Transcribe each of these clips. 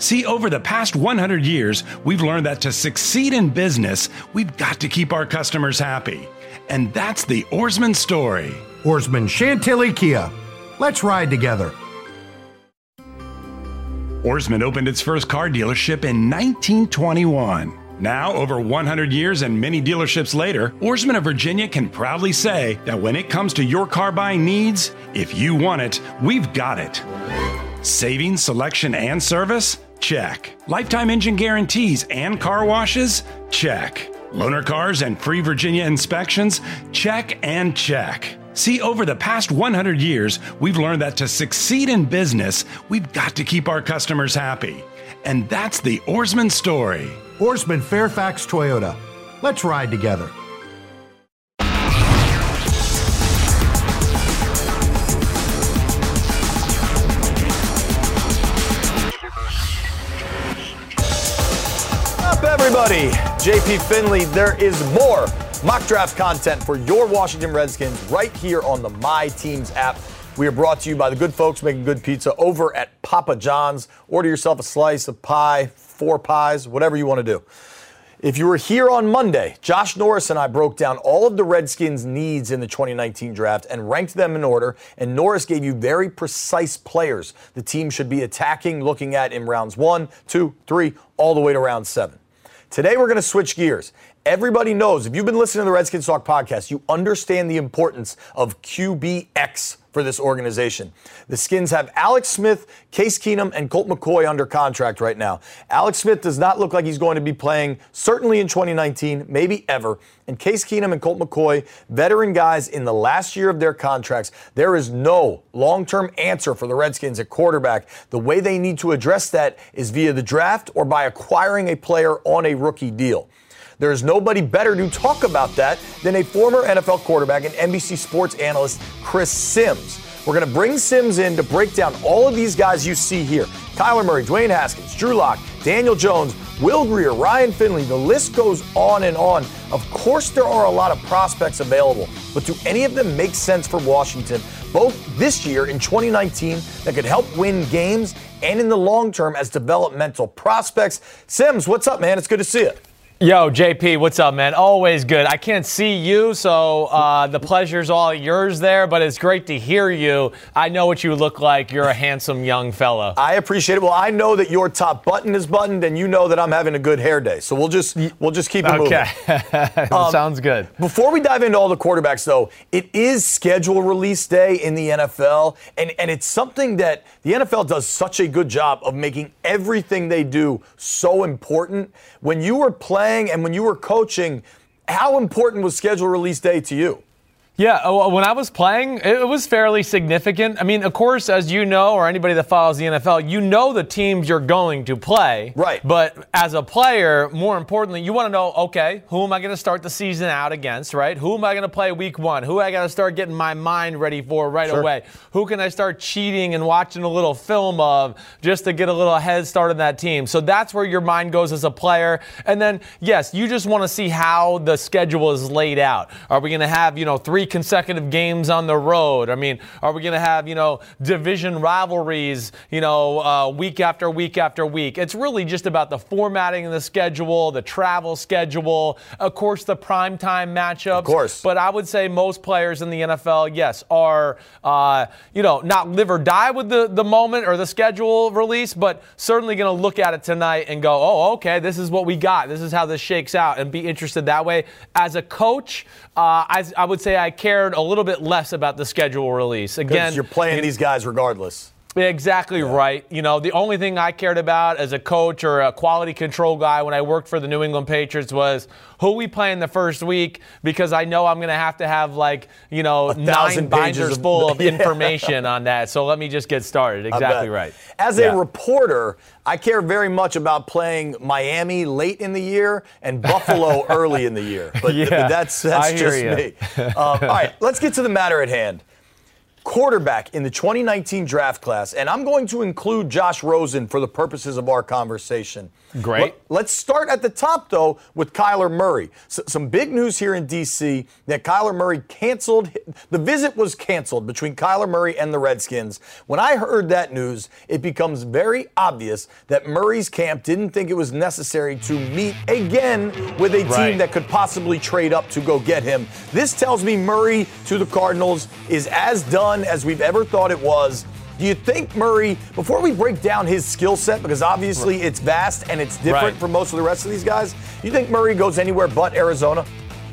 See, over the past 100 years, we've learned that to succeed in business, we've got to keep our customers happy. And that's the Ourisman story. Ourisman Chantilly Kia. Let's ride together. Ourisman opened its first car dealership in 1921. Now, over 100 years and many dealerships later, Ourisman of Virginia can proudly say that when it comes to your car buying needs, if you want it, we've got it. Saving, selection, and service? Check. Lifetime engine guarantees and car washes? Check. Loaner cars and free Virginia inspections? Check and check. See, over the past 100 years, we've learned that to succeed in business, we've got to keep our customers happy. And that's the Ourisman story. Ourisman Fairfax Toyota. Let's ride together. Everybody? JP Finlay, there is more mock draft content for your Washington Redskins right here on the My Teams app. We are brought to you by the good folks making good pizza over at Papa John's. Order yourself a slice of pie, four pies, whatever you want to do. If you were here on Monday, Josh Norris and I broke down all of the Redskins' needs in the 2019 draft and ranked them in order. And Norris gave you very precise players the team should be attacking, looking at in rounds one, two, three, all the way to round seven. Today, we're going to switch gears. Everybody knows, if you've been listening to the Redskins Talk podcast, you understand the importance of QBX for this organization. The Skins have Alex Smith, Case Keenum, and Colt McCoy under contract right now. Alex Smith does not look like he's going to be playing, certainly in 2019, maybe ever. And Case Keenum and Colt McCoy, veteran guys in the last year of their contracts, there is no long term answer for the Redskins at quarterback. The way they need to address that is via the draft or by acquiring a player on a rookie deal. There is nobody better to talk about that than a former NFL quarterback and NBC sports analyst, Chris Simms. We're going to bring Simms in to break down all of these guys you see here Kyler Murray, Dwayne Haskins, Drew Lock, Daniel Jones, Will Grier, Ryan Finley. The list goes on and on. Of course, there are a lot of prospects available, but do any of them make sense for Washington, both this year in 2019 that could help win games and in the long term as developmental prospects? Simms, what's up, man? It's good to see you. Yo, JP, what's up, man? Always good. I can't see you, so uh, the pleasure's all yours there, but it's great to hear you. I know what you look like. You're a handsome young fella. I appreciate it. Well, I know that your top button is buttoned, and you know that I'm having a good hair day. So we'll just we'll just keep it okay. moving. um, Sounds good. Before we dive into all the quarterbacks, though, it is schedule release day in the NFL, and, and it's something that the NFL does such a good job of making everything they do so important. When you were playing and when you were coaching, how important was schedule release day to you? Yeah, uh, when I was playing, it was fairly significant. I mean, of course, as you know, or anybody that follows the NFL, you know the teams you're going to play. Right. But as a player, more importantly, you want to know, okay, who am I going to start the season out against, right? Who am I going to play week one? Who I got to start getting my mind ready for right Sure. away? Who can I start cheating and watching a little film of just to get a little head start on that team? So that's where your mind goes as a player. And then, yes, you just want to see how the schedule is laid out. Are we going to have, you know, three consecutive games on the road? I mean, are we going to have, you know, division rivalries, you know, uh, week after week after week? It's really just about the formatting of the schedule, the travel schedule, of course, the primetime matchups. Of course. But I would say most players in the NFL, yes, are, uh, you know, not live or die with the, the moment or the schedule release, but certainly going to look at it tonight and go, oh, okay, this is what we got. This is how this shakes out and be interested that way. As a coach, uh, I, I would say I cared a little bit less about the schedule release. Again, you're playing these guys regardless. Exactly yeah. right. You know, the only thing I cared about as a coach or a quality control guy when I worked for the New England Patriots was who we play in the first week because I know I'm going to have to have like, you know, nine binders of, full of yeah. information on that. So let me just get started. Exactly right. As yeah. a reporter, I care very much about playing Miami late in the year and Buffalo early in the year. But, but that's that's just me. Um, all right, let's get to the matter at hand quarterback in the 2019 draft class, and I'm going to include Josh Rosen for the purposes of our conversation. Great. Let, us start at the top, though, with Kyler Murray. So, some big news here in D.C. that Kyler Murray canceled. The visit was canceled between Kyler Murray and the Redskins. When I heard that news, it becomes very obvious that Murray's camp didn't think it was necessary to meet again with a team that could possibly trade up to go get him. This tells me Murray to the Cardinals is as done as we've ever thought it was. Do you think Murray, before we break down his skill set, because obviously it's vast and it's different right. from most of the rest of these guys, do you think Murray goes anywhere but Arizona?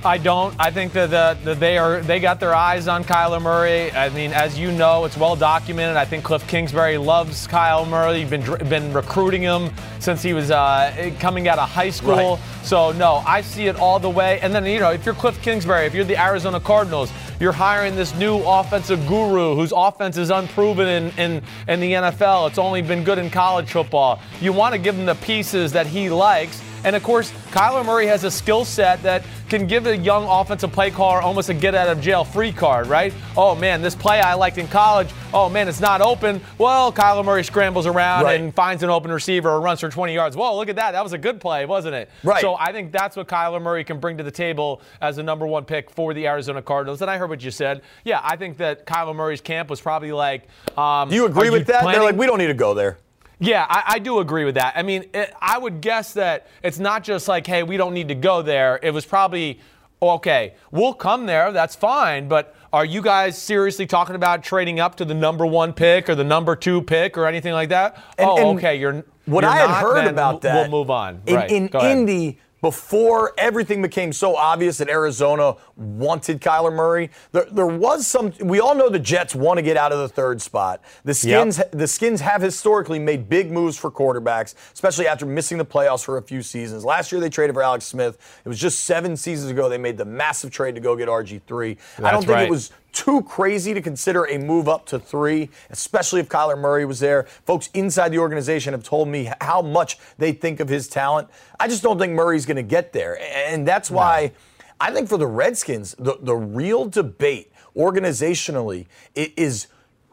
I don't. I think that, the, the, they are they got their eyes on Kyler Murray. I mean, as you know, it's well documented. I think Cliff Kingsbury loves Kyle Murray. You've been been recruiting him since he was uh, coming out of high school. Right. So no, I see it all the way. And then you know, if you're Cliff Kingsbury, if you're the Arizona Cardinals, you're hiring this new offensive guru whose offense is unproven in, in, in the NFL. It's only been good in college football. You want to give him the pieces that he likes. And of course, Kyler Murray has a skill set that can give a young offensive play caller almost a get out of jail free card, right? Oh man, this play I liked in college. Oh man, it's not open. Well, Kyler Murray scrambles around right. and finds an open receiver or runs for 20 yards. Whoa, look at that. That was a good play, wasn't it? Right. So I think that's what Kyler Murray can bring to the table as the number one pick for the Arizona Cardinals. And I heard what you said. Yeah, I think that Kyler Murray's camp was probably like. Um, Do you agree with that? Planning? They're like, we don't need to go there. Yeah, I, I, do agree with that. I mean, it, I would guess that it's not just like, hey, we don't need to go there. It was probably, okay, we'll come there. That's fine. But are you guys seriously talking about trading up to the number one pick or the number two pick or anything like that? And, oh, and okay. You're. What you're I had not, heard about that. We'll move on. In, right, in Indy before everything became so obvious that Arizona wanted Kyler Murray, there, there, was some. We all know the Jets want to get out of the third spot. The Skins, yep. the Skins have historically made big moves for quarterbacks, especially after missing the playoffs for a few seasons. Last year they traded for Alex Smith. It was just seven seasons ago they made the massive trade to go get RG three. I don't think right. it was too crazy to consider a move up to three, especially if Kyler Murray was there. Folks inside the organization have told me how much they think of his talent. I just don't think Murray's going to get there. And that's why no. I think for the Redskins, the, the real debate organizationally is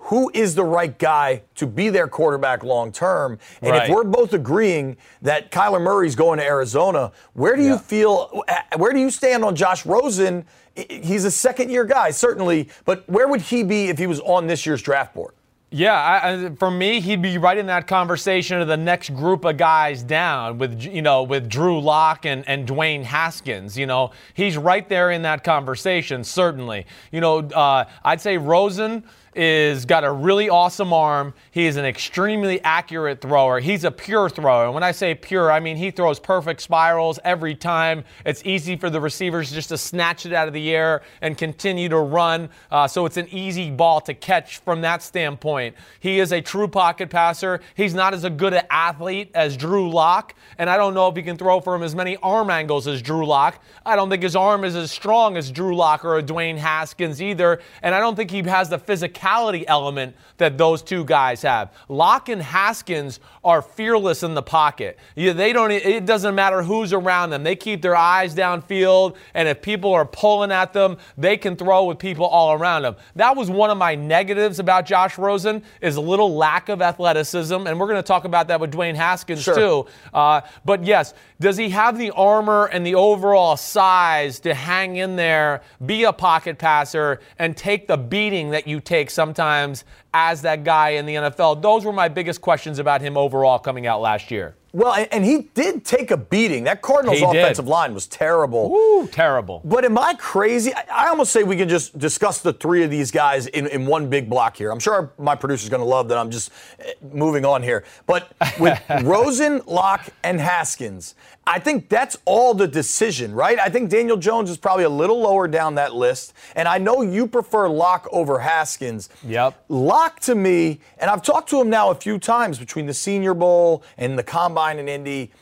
who is the right guy to be their quarterback long term. And right. if we're both agreeing that Kyler Murray's going to Arizona, where do yeah. you feel, where do you stand on Josh Rosen? he's a second year guy, certainly, but where would he be if he was on this year's draft board? Yeah, I, for me, he'd be right in that conversation of the next group of guys down with you know with Drew Lock and and Dwayne Haskins. You know, he's right there in that conversation. Certainly, you know, uh, I'd say Rosen is got a really awesome arm. He is an extremely accurate thrower. He's a pure thrower. And when I say pure, I mean he throws perfect spirals every time. It's easy for the receivers just to snatch it out of the air and continue to run. Uh, so it's an easy ball to catch from that standpoint. He is a true pocket passer. He's not as a good an athlete as Drew Lock, and I don't know if he can throw from as many arm angles as Drew Lock. I don't think his arm is as strong as Drew Lock or a Dwayne Haskins either, and I don't think he has the physicality physicality element that those two guys have. Lock and Haskins are fearless in the pocket. They don't. It doesn't matter who's around them. They keep their eyes downfield, and if people are pulling at them, they can throw with people all around them. That was one of my negatives about Josh Rosen is a little lack of athleticism, and we're going to talk about that with Dwayne Haskins sure. too. Uh, but yes, does he have the armor and the overall size to hang in there, be a pocket passer, and take the beating that you take sometimes as that guy in the NFL? Those were my biggest questions about him overall coming out last year. Well, and, he did take a beating. That Cardinals He did. offensive line was terrible. Woo, terrible. But am I crazy? I, almost say we can just discuss the three of these guys in, in one big block here. I'm sure my producer's going to love that I'm just eh, moving on here. But with Rosen, Lock, and Haskins, I think that's all the decision, right? I think Daniel Jones is probably a little lower down that list. And I know you prefer Lock over Haskins. Yep. Lock to me, and I've talked to him now a few times between the Senior Bowl and the Combine in Indy.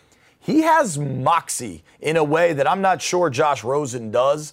He has moxie in a way that I'm not sure Josh Rosen does.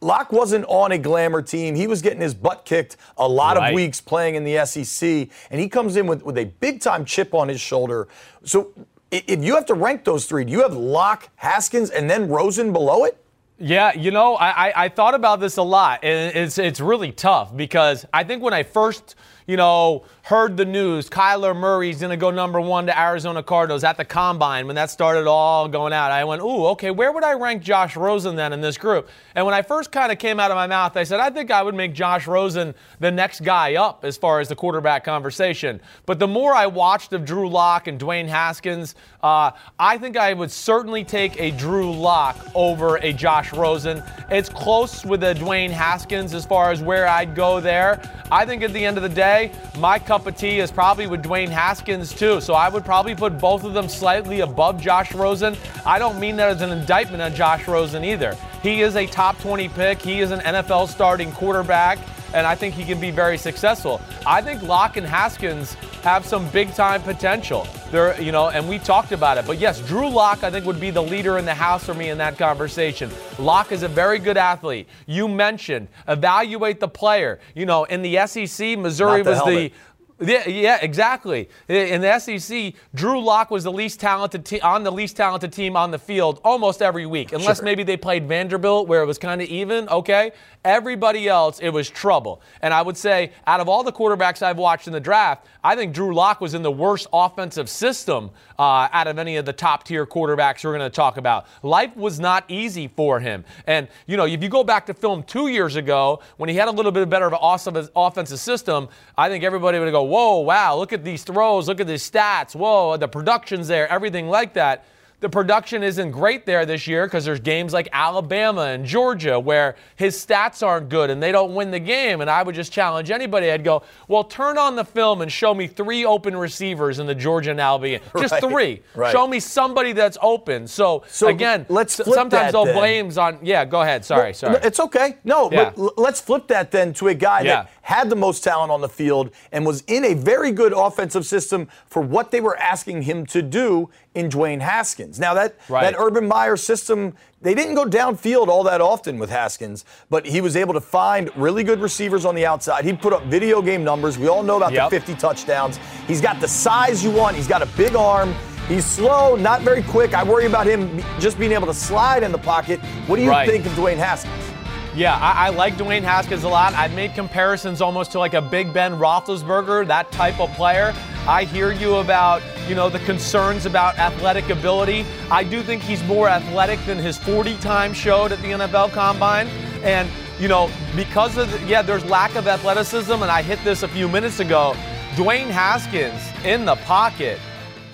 Lock wasn't on a glamour team. He was getting his butt kicked a lot Right. of weeks playing in the SEC, and he comes in with, with a big time chip on his shoulder. So if you have to rank those three, do you have Lock, Haskins, and then Rosen below it? Yeah, you know, I, I, I thought about this a lot, and it's it's really tough because I think when I first, you know, heard the news, Kyler Murray's to go number one to Arizona Cardinals at the combine when that started all going out, I went, ooh, okay, where would I rank Josh Rosen then in this group? And when I first kind of came out of my mouth, I said, I think I would make Josh Rosen the next guy up as far as the quarterback conversation. But the more I watched of Drew Lock and Dwayne Haskins, uh, I think I would certainly take a Drew Lock over a Josh Rosen. It's close with a Dwayne Haskins as far as where I'd go there. I think at the end of the day, my cup of tea is probably with Dwayne Haskins too. So I would probably put both of them slightly above Josh Rosen. I don't mean that as an indictment on Josh Rosen either. He is a top 20 pick. He is an NFL starting quarterback, and I think he can be very successful. I think Lock and Haskins have some big time potential. They're, you know, and we talked about it. But yes, Drew Lock, I think, would be the leader in the house for me in that conversation. Lock is a very good athlete. You mentioned evaluate the player. You know, in the SEC, Missouri the was the helmet. Yeah, yeah, exactly. In the SEC, Drew Lock was the least talented te- on the least talented team on the field almost every week, unless Sure. maybe they played Vanderbilt where it was kind of even. Okay, everybody else it was trouble. And I would say, out of all the quarterbacks I've watched in the draft, I think Drew Lock was in the worst offensive system uh, out of any of the top tier quarterbacks we're going to talk about. Life was not easy for him. And you know, if you go back to film two years ago when he had a little bit better of an awesome offensive system, I think everybody would go, "Whoa, wow! Look at these throws, look at these stats, whoa, the production's there, everything like that." The production isn't great there this year because there's games like Alabama and Georgia where his stats aren't good and they don't win the game. And I would just challenge anybody. I'd go, well, turn on the film and show me three open receivers in the Georgia and Alabama. Just Right, three. right. Show me somebody that's open. So, So again, let's sometimes they'll blames on. Yeah, go ahead. Sorry, sorry. It's okay. No, Yeah. but l- let's flip that then to a guy Yeah. that had the most talent on the field and was in a very good offensive system for what they were asking him to do in Dwayne Haskins. Now that Right. that Urban Meyer system, they didn't go downfield all that often with Haskins, but he was able to find really good receivers on the outside. He put up video game numbers. We all know about Yep. the 50 touchdowns. He's got the size you want. He's got a big arm. He's slow, not very quick. I worry about him just being able to slide in the pocket. What do you Right. think of Dwayne Haskins? Yeah, I, I like Dwayne Haskins a lot. I've made comparisons almost to like a Big Ben Roethlisberger, that type of player. I hear you about, you know, the concerns about athletic ability. I do think he's more athletic than his 40 time showed at the NFL Combine. And, you know, because of, the, yeah, there's lack of athleticism, and I hit this a few minutes ago. Dwayne Haskins in the pocket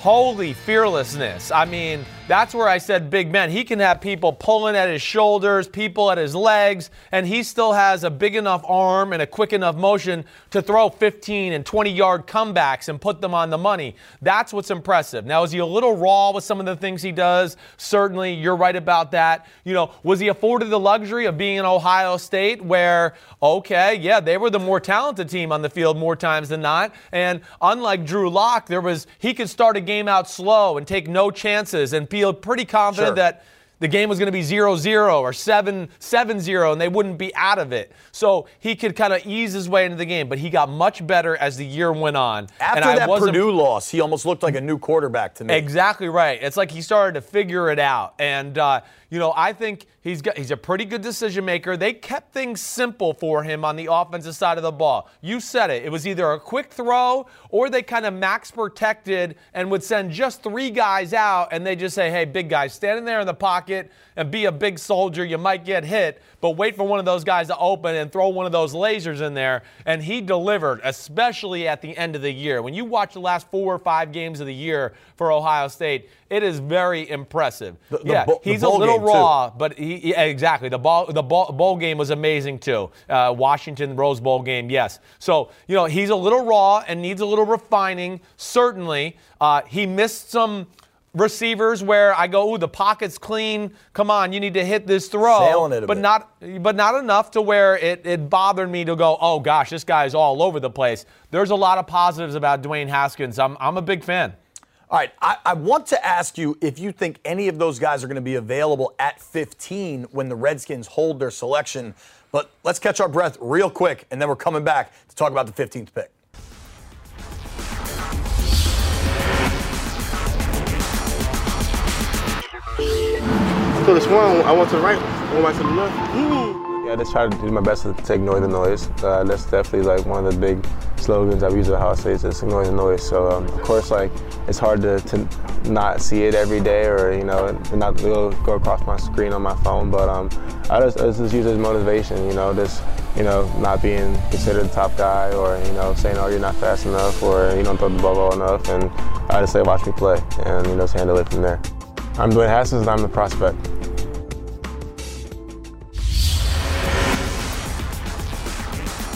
Holy fearlessness. I mean, that's where I said Big Ben. He can have people pulling at his shoulders, people at his legs, and he still has a big enough arm and a quick enough motion to throw 15 and 20 yard comebacks and put them on the money. That's what's impressive. Now, is he a little raw with some of the things he does? Certainly, you're right about that. You know, was he afforded the luxury of being in Ohio State where, okay, yeah, they were the more talented team on the field more times than not. And unlike Drew Lock, there was he could start a game out slow and take no chances and feel pretty confident Sure. that the game was going to be 0-0 or 7-7-0 and they wouldn't be out of it. So he could kind of ease his way into the game, but he got much better as the year went on. After and that Purdue loss, he almost looked like a new quarterback to me. Exactly right. It's like he started to figure it out. And, uh, you know, I think he's got he's a pretty good decision maker. They kept things simple for him on the offensive side of the ball. You said it. It was either a quick throw or they kind of max protected and would send just three guys out and they just say, "Hey, big guy, standing there in the pocket and be a big soldier. You might get hit, but wait for one of those guys to open and throw one of those lasers in there." And he delivered, especially at the end of the year. When you watch the last 4 or 5 games of the year for Ohio State, it is very impressive. The- the yeah, bo- he's a little game, too. raw, but he, he- exactly the ball the ball, bowl game was amazing too. Uh, Washington Rose Bowl game, yes. So you know he's a little raw and needs a little refining. Certainly, uh, he missed some receivers where I go, ooh, the pocket's clean. Come on, you need to hit this throw. Sailing it a but bit. not but not enough to where it, it bothered me to go, oh gosh, this guy's all over the place. There's a lot of positives about Dwayne Haskins. I'm I'm a big fan. All right, I, I want to ask you if you think any of those guys are going to be available at 15 when the Redskins hold their selection. But let's catch our breath real quick, and then we're coming back to talk about the 15th pick. This one, I went to the right, one went to the left. Yeah, I just try to do my best to, ignore the noise. Uh, that's definitely like one of the big slogans I've used at Ohio State is ignore the noise. So um, of course, like it's hard to, to not see it every day or you know not go, go across my screen on my phone. But um, I just, I just use it as motivation. You know, just you know not being considered the top guy or you know saying oh you're not fast enough or you don't throw the ball well enough. And I just say watch me play and you know just handle it from there. I'm Dwayne Haskins and I'm the prospect.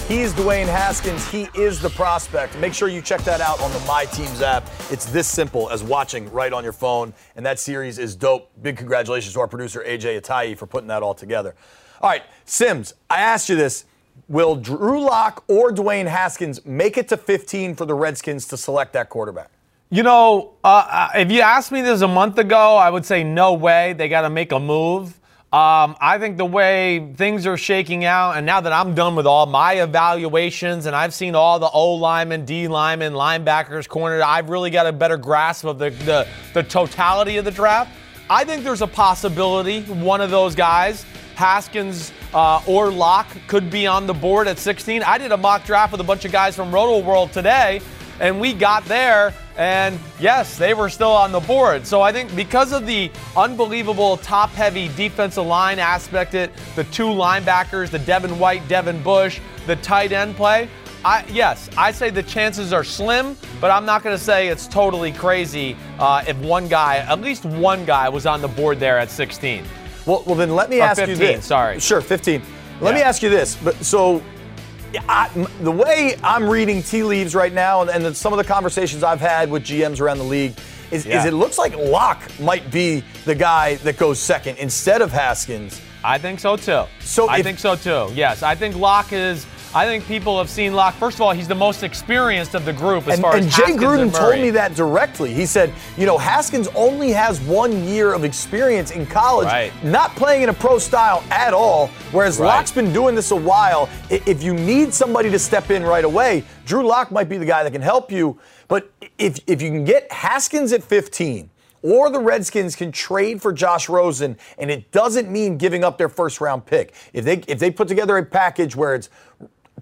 He's Dwayne Haskins. He is the prospect. Make sure you check that out on the My Teams app. It's this simple as watching right on your phone, and that series is dope. Big congratulations to our producer AJ Atayi for putting that all together. All right, Simms, I asked you this. Will Drew Lock or Dwayne Haskins make it to 15 for the Redskins to select that quarterback? You know, uh, uh, if you asked me this a month ago, I would say no way. They got to make a move. Um, I think the way things are shaking out, and now that I'm done with all my evaluations and I've seen all the O linemen, D linemen, linebackers, corner, I've really got a better grasp of the, the, the totality of the draft. I think there's a possibility one of those guys, Haskins uh, or Lock, could be on the board at 16. I did a mock draft with a bunch of guys from Rotoworld today and we got there and yes they were still on the board so i think because of the unbelievable top heavy defensive line aspect it the two linebackers the devin white devin bush the tight end play I, yes, I say the chances are slim, but I'm not going to say it's totally crazy uh, if one guy, at least one guy, was on the board there at 16. Well, well then let me Or ask you this. sorry. Sure, 15. Let me ask you this. But so, I, the way I'm reading tea leaves right now, and, and some of the conversations I've had with GMs around the league, is, is it looks like Lock might be the guy that goes second instead of Haskins. I think so too. So I if- think so too. Yes, I think Lock is. I think people have seen Lock. First of all, he's the most experienced of the group as And, far and as Jay Haskins Gruden and Jay Gruden told me that directly. He said, you know, Haskins only has one year of experience in college, Right. not playing in a pro style at all, whereas Right. Lock's been doing this a while. If you need somebody to step in right away, Drew Lock might be the guy that can help you. But if, if you can get Haskins at 15, or the Redskins can trade for Josh Rosen, and it doesn't mean giving up their first round pick. If they if they put together a package where it's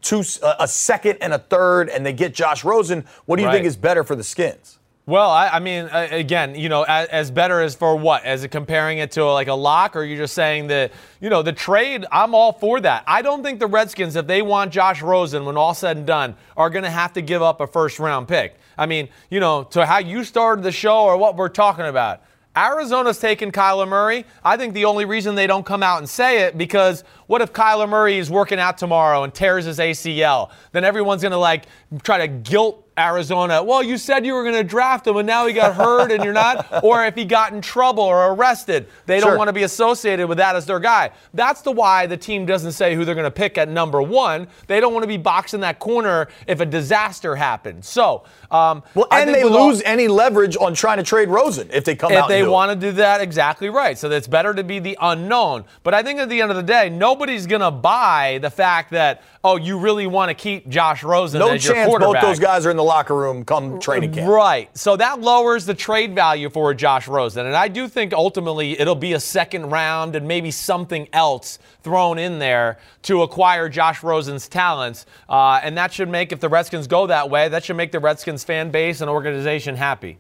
two a second and a third, and they get Josh Rosen, what do you think is better for the Skins? Well, I, I mean, again, you know, as, as better as for what? As it comparing it to like a lock, or you're just saying that, you know, the trade, I'm all for that. I don't think the Redskins, if they want Josh Rosen when all said and done, are going to have to give up a first round pick. I mean, you know, to how you started the show or what we're talking about. Arizona's taking Kyler Murray. I think the only reason they don't come out and say it because what if Kyler Murray is working out tomorrow and tears his ACL? Then everyone's going to like try to guilt Arizona. Well, you said you were going to draft him and now he got hurt and you're not. Or if he got in trouble or arrested, they Sure. don't want to be associated with that as their guy. That's the why the team doesn't say who they're going to pick at number one. They don't want to be boxed in that corner if a disaster happens. So, um, Well, and they with all- lose any leverage on trying to trade Rosen if they come out. if they do it. want to do that, exactly right. So it's better to be the unknown. But I think at the end of the day, nobody's going to buy the fact that, oh, you really want to keep Josh Rosen no as your chance both those guys are in the locker room come training camp. Right. So that lowers the trade value for Josh Rosen. And I do think ultimately it'll be a second round and maybe something else thrown in there to acquire Josh Rosen's talents. Uh, and that should make, if the Redskins go that way, that should make the Redskins fan base and organization happy.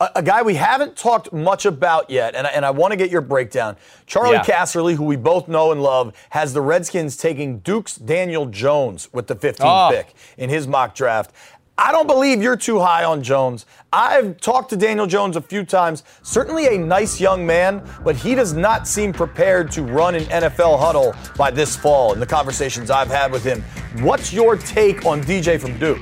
A, a guy we haven't talked much about yet, and I, and I want to get your breakdown. Charlie Yeah. Casserly, who we both know and love, has the Redskins taking Duke's Daniel Jones with the 15th Oh. Ah. pick in his mock draft. I don't believe you're too high on Jones. I've talked to Daniel Jones a few times. Certainly a nice young man, but he does not seem prepared to run an NFL huddle by this fall in the conversations I've had with him. What's your take on DJ from Duke?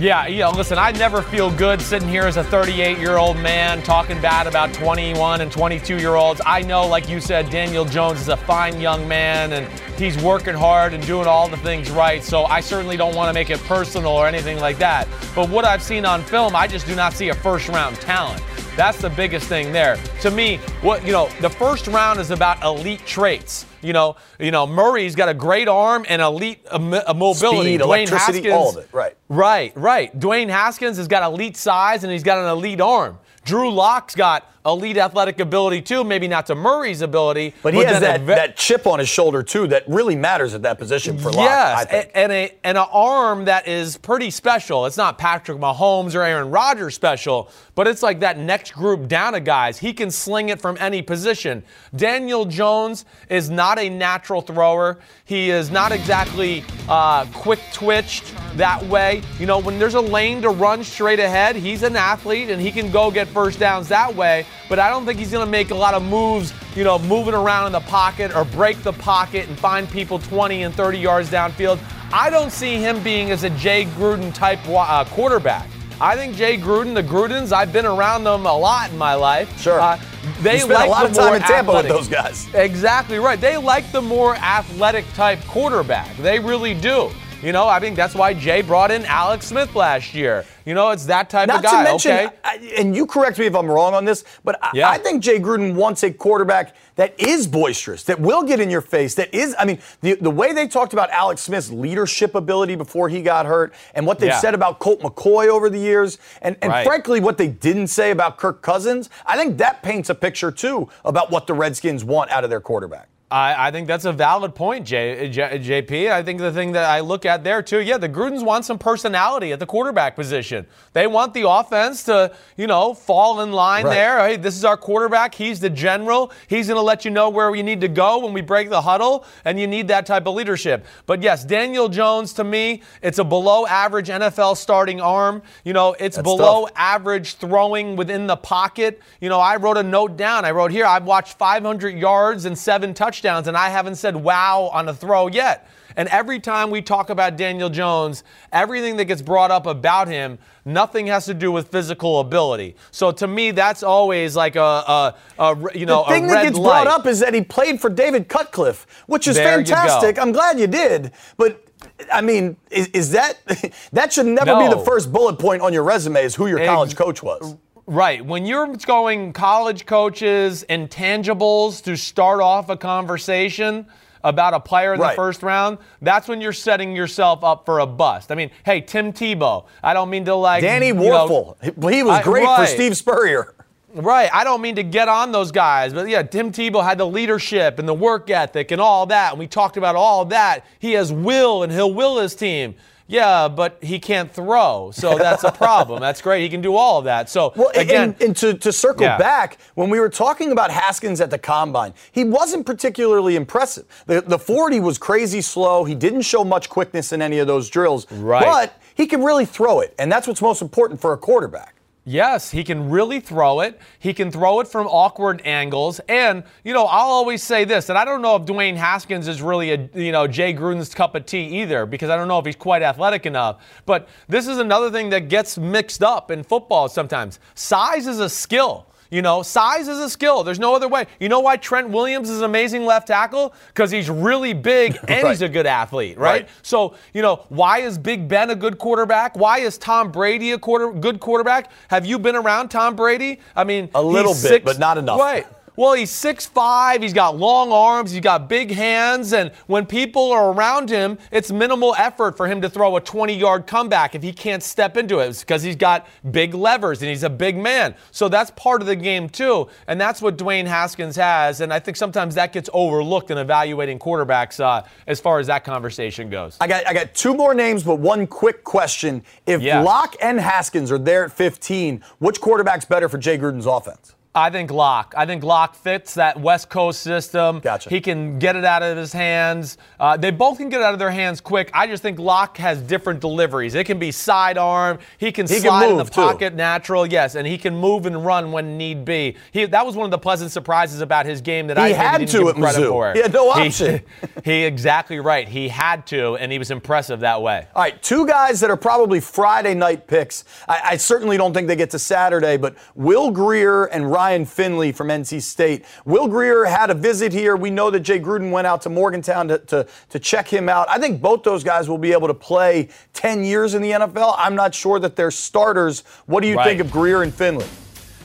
Yeah, you know, listen, I never feel good sitting here as a 38 year old man talking bad about 21 and 22 year olds. I know, like you said, Daniel Jones is a fine young man and he's working hard and doing all the things right. So I certainly don't want to make it personal or anything like that. But what I've seen on film, I just do not see a first round talent. That's the biggest thing there. To me, what you know, the first round is about elite traits. You know, you know, Murray's got a great arm and elite uh, uh, mobility. Speed, Dwayne electricity, Haskins, all of it, right. Right, right. Dwayne Haskins has got elite size and he's got an elite arm. Drew Lock's got elite athletic ability too, maybe not to Murray's ability. But he has then that, ve- that chip on his shoulder, too, that really matters at that position for Lock, I Yes, think. a- and a and an arm that is pretty special. It's not Patrick Mahomes or Aaron Rodgers special, but it's like that next group down of guys. He can sling it from any position. Daniel Jones is not a natural thrower. He is not exactly uh, quick twitched that way. You know, when there's a lane to run straight ahead, he's an athlete and he can go get first downs that way. But I don't think he's going to make a lot of moves, you know, moving around in the pocket or break the pocket and find people 20 and 30 yards downfield. I don't see him being as a Jay Gruden type uh, quarterback. I think Jay Gruden, the Grudens, I've been around them a lot in my life. Sure. Uh, they You spent a lot of time in Tampa with those guys. Exactly right. They like the more athletic type quarterback. They really do. You know, I think that's why Jay brought in Alex Smith last year. You know, it's that type Not of guy. to mention, okay. I- and you correct me if I'm wrong on this, but I, Yeah. I think Jay Gruden wants a quarterback that is boisterous, that will get in your face, that is, I mean, the, the way they talked about Alex Smith's leadership ability before he got hurt, and what they've Yeah. said about Colt McCoy over the years, and, and Right. frankly, what they didn't say about Kirk Cousins, I think that paints a picture, too, about what the Redskins want out of their quarterback. I, I think that's a valid point, J, J, JP. I think the thing that I look at there too, yeah, the Grudens want some personality at the quarterback position. They want the offense to, you know, fall in line Right. there. Hey, this is our quarterback. He's the general. He's going to let you know where we need to go when we break the huddle, and you need that type of leadership. But yes, Daniel Jones to me, it's a below average NFL starting arm. You know, it's That's below tough. average throwing within the pocket. You know, I wrote a note down. I wrote here, I've watched 500 yards and seven touchdowns, and I haven't said wow on a throw yet. And every time we talk about Daniel Jones, everything that gets brought up about him, nothing has to do with physical ability. So to me, that's always like a, a, a you know, The thing that gets light. brought up is that he played for David Cutcliffe, which is There fantastic. I'm glad you did, but I mean, is, is that that should never be the first bullet point on your resume? Is who your college coach was? Right. When you're going college coaches, and intangibles to start off a conversation about a player in Right. the first round, that's when you're setting yourself up for a bust. I mean, hey, Tim Tebow. I don't mean to like Danny you know- he was I- great for. Steve Spurrier. Right. I don't mean to get on those guys, but yeah, Tim Tebow had the leadership and the work ethic and all that. And we talked about all that. He has will and he'll will his team. Yeah, but he can't throw. So that's a problem. that's great. He can do all of that. So Well, again, and, and to, to circle Yeah. back, when we were talking about Haskins at the combine, he wasn't particularly impressive. The, the 40 was crazy slow. He didn't show much quickness in any of those drills. Right. But he can really throw it, and that's what's most important for a quarterback. Yes, he can really throw it. He can throw it from awkward angles. And, you know, I'll always say this, and I don't know if Dwayne Haskins is really a, you know, Jay Gruden's cup of tea either, because I don't know if he's quite athletic enough. But this is another thing that gets mixed up in football sometimes. Size is a skill. You know, size is a skill. There's no other way. You know why Trent Williams is an amazing left tackle? Because he's really big and he's a good athlete, right? Right. So, you know, why is Big Ben a good quarterback? Why is Tom Brady a quarter good quarterback? Have you been around Tom Brady? I mean, A little bit, six- but not enough. Right. Well, he's 6'5, he's got long arms, he's got big hands, and when people are around him, it's minimal effort for him to throw a 20 yard comeback if he can't step into it. It's because he's got big levers and he's a big man. So that's part of the game, too. And that's what Dwayne Haskins has. And I think sometimes that gets overlooked in evaluating quarterbacks uh, as far as that conversation goes. I got, I got two more names, but one quick question. If Yeah. Lock and Haskins are there at 15, which quarterback's better for Jay Gruden's offense? I think Lock. I think Lock fits that West Coast system. Gotcha. He can get it out of his hands. Uh, they both can get it out of their hands quick. I just think Lock has different deliveries. It can be sidearm. He can He can slide in move, the too. pocket natural. Yes, and he can move and run when need be. He, that was one of the pleasant surprises about his game that I He maybe had didn't to give credit Mizzou. for. He had no option. he exactly right. He had to, and he was impressive that way. All right, two guys that are probably Friday night picks. I, I certainly don't think they get to Saturday, but Will Grier and Ryan Finley from NC State. Will Grier had a visit here. We know that Jay Gruden went out to Morgantown to, to, to check him out. I think both those guys will be able to play 10 years in the NFL. I'm not sure that they're starters. What do you Right. think of Grier and Finley?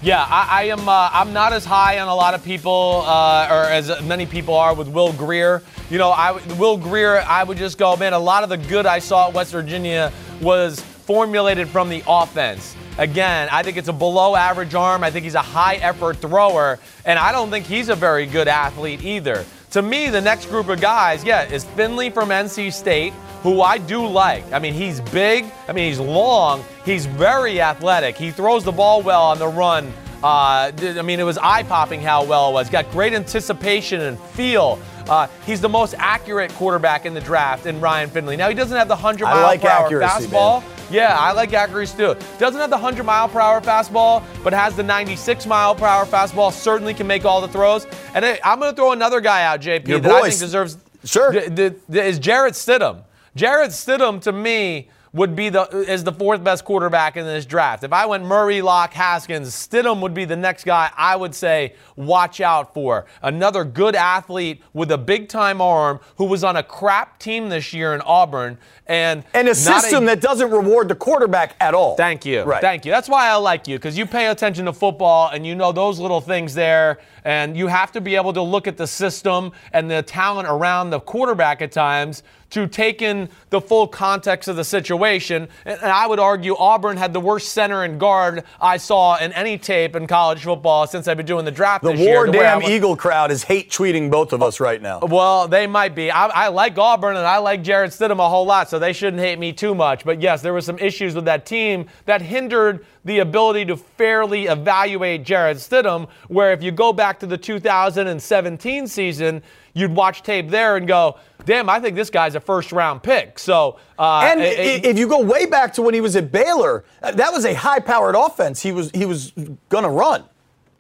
Yeah, I, I am. Uh, I'm not as high on a lot of people, uh, or as many people are with Will Grier. You know, I Will Grier. I would just go, man. A lot of the good I saw at West Virginia was formulated from the offense. Again, I think it's a below average arm. I think he's a high effort thrower, and I don't think he's a very good athlete either. To me, the next group of guys, yeah, is Finley from NC State, who I do like. I mean, he's big. I mean, he's long. He's very athletic. He throws the ball well on the run. Uh, I mean, it was eye popping how well it was. Got great anticipation and feel. Uh, he's the most accurate quarterback in the draft in Ryan Finley. Now, he doesn't have the 100 I mile like per hour accuracy, fastball. man. Yeah, I like accuracy too. Doesn't have the 100 mile per hour fastball, but has the 96 mile per hour fastball. Certainly can make all the throws. And hey, I'm going to throw another guy out, JP, Your that I think deserves. Sure. D- d- d- is Jarrett Stidham. Jarrett Stidham to me would be the is the fourth best quarterback in this draft. If I went Murray, Lock, Haskins, Stidham would be the next guy I would say watch out for. Another good athlete with a big time arm who was on a crap team this year in Auburn and And a system that doesn't reward the quarterback at all. Thank you. Right. Thank you. That's why I like you because you pay attention to football and you know those little things there. And you have to be able to look at the system and the talent around the quarterback at times to take in the full context of the situation. And I would argue Auburn had the worst center and guard I saw in any tape in college football since I've been doing the draft The this year. War where Damn Eagle crowd is hate tweeting both of us right now. well, they might be. I, I like Auburn and I like Jarrett Stidham a whole lot, so they shouldn't hate me too much. But yes, there were some issues with that team that hindered the ability to fairly evaluate Jarrett Stidham. Where if you go back to the 2017 season, you'd watch tape there and go, "Damn, I think this guy's a first-round pick." So, uh, And it- it- if you go way back to when he was at Baylor, that was a high-powered offense. He was he was gonna run.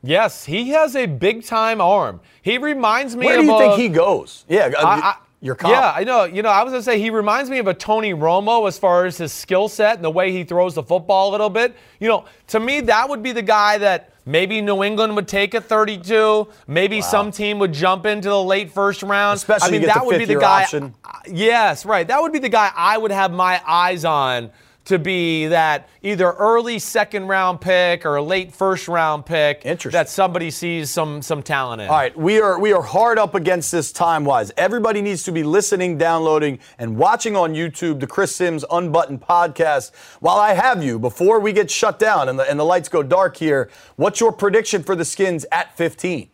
yes, he has a big-time arm. He reminds me of Where do you a- think he goes? Yeah, I- I- your. Yeah, I know. You know, I was gonna say he reminds me of a Tony Romo as far as his skill set and the way he throws the football a little bit. You know, to me, that would be the guy that maybe New England would take at 32. Maybe some team would jump into the late first round. Especially I mean, that would be the guy. option. Yes, right. That would be the guy I would have my eyes on to be that either early second round pick or a late first round pick that somebody sees some some talent in. All right, we are we are hard up against this time wise. Everybody needs to be listening, downloading, and watching on YouTube the Chris Simms Unbuttoned podcast. While I have you, before we get shut down and the and the lights go dark here, what's your prediction for the Skins at 15?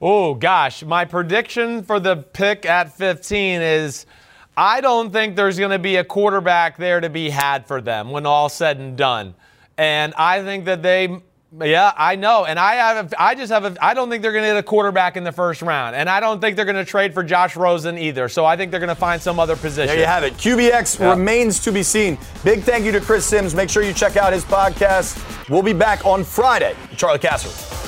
Oh, gosh. My prediction for the pick at 15 is I don't think there's going to be a quarterback there to be had for them when all said and done. And I think that they. Yeah, I know, and I have. I just have. A, I don't think they're going to get a quarterback in the first round, and I don't think they're going to trade for Josh Rosen either. So I think they're going to find some other position. There you have it. QBX Yeah. remains to be seen. Big thank you to Chris Simms. Make sure you check out his podcast. We'll be back on Friday. Charlie Casser.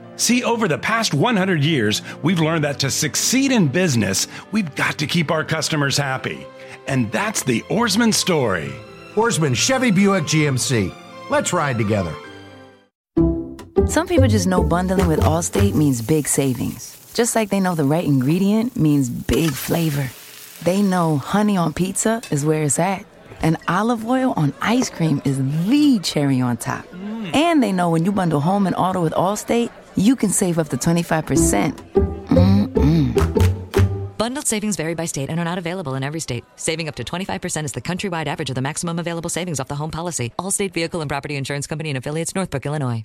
See, over the past 100 years, we've learned that to succeed in business, we've got to keep our customers happy. And that's the Ourisman story. Ourisman Chevy Buick GMC. Let's ride together. Some people just know bundling with Allstate means big savings. Just like they know the right ingredient means big flavor. They know honey on pizza is where it's at, and olive oil on ice cream is the cherry on top. Mm. And they know when you bundle home and auto with Allstate, you can save up to 25%. Mm-mm. Bundled savings vary by state and are not available in every state. Saving up to 25% is the countrywide average of the maximum available savings off the home policy. Allstate Vehicle and Property Insurance Company and affiliates, Northbrook, Illinois.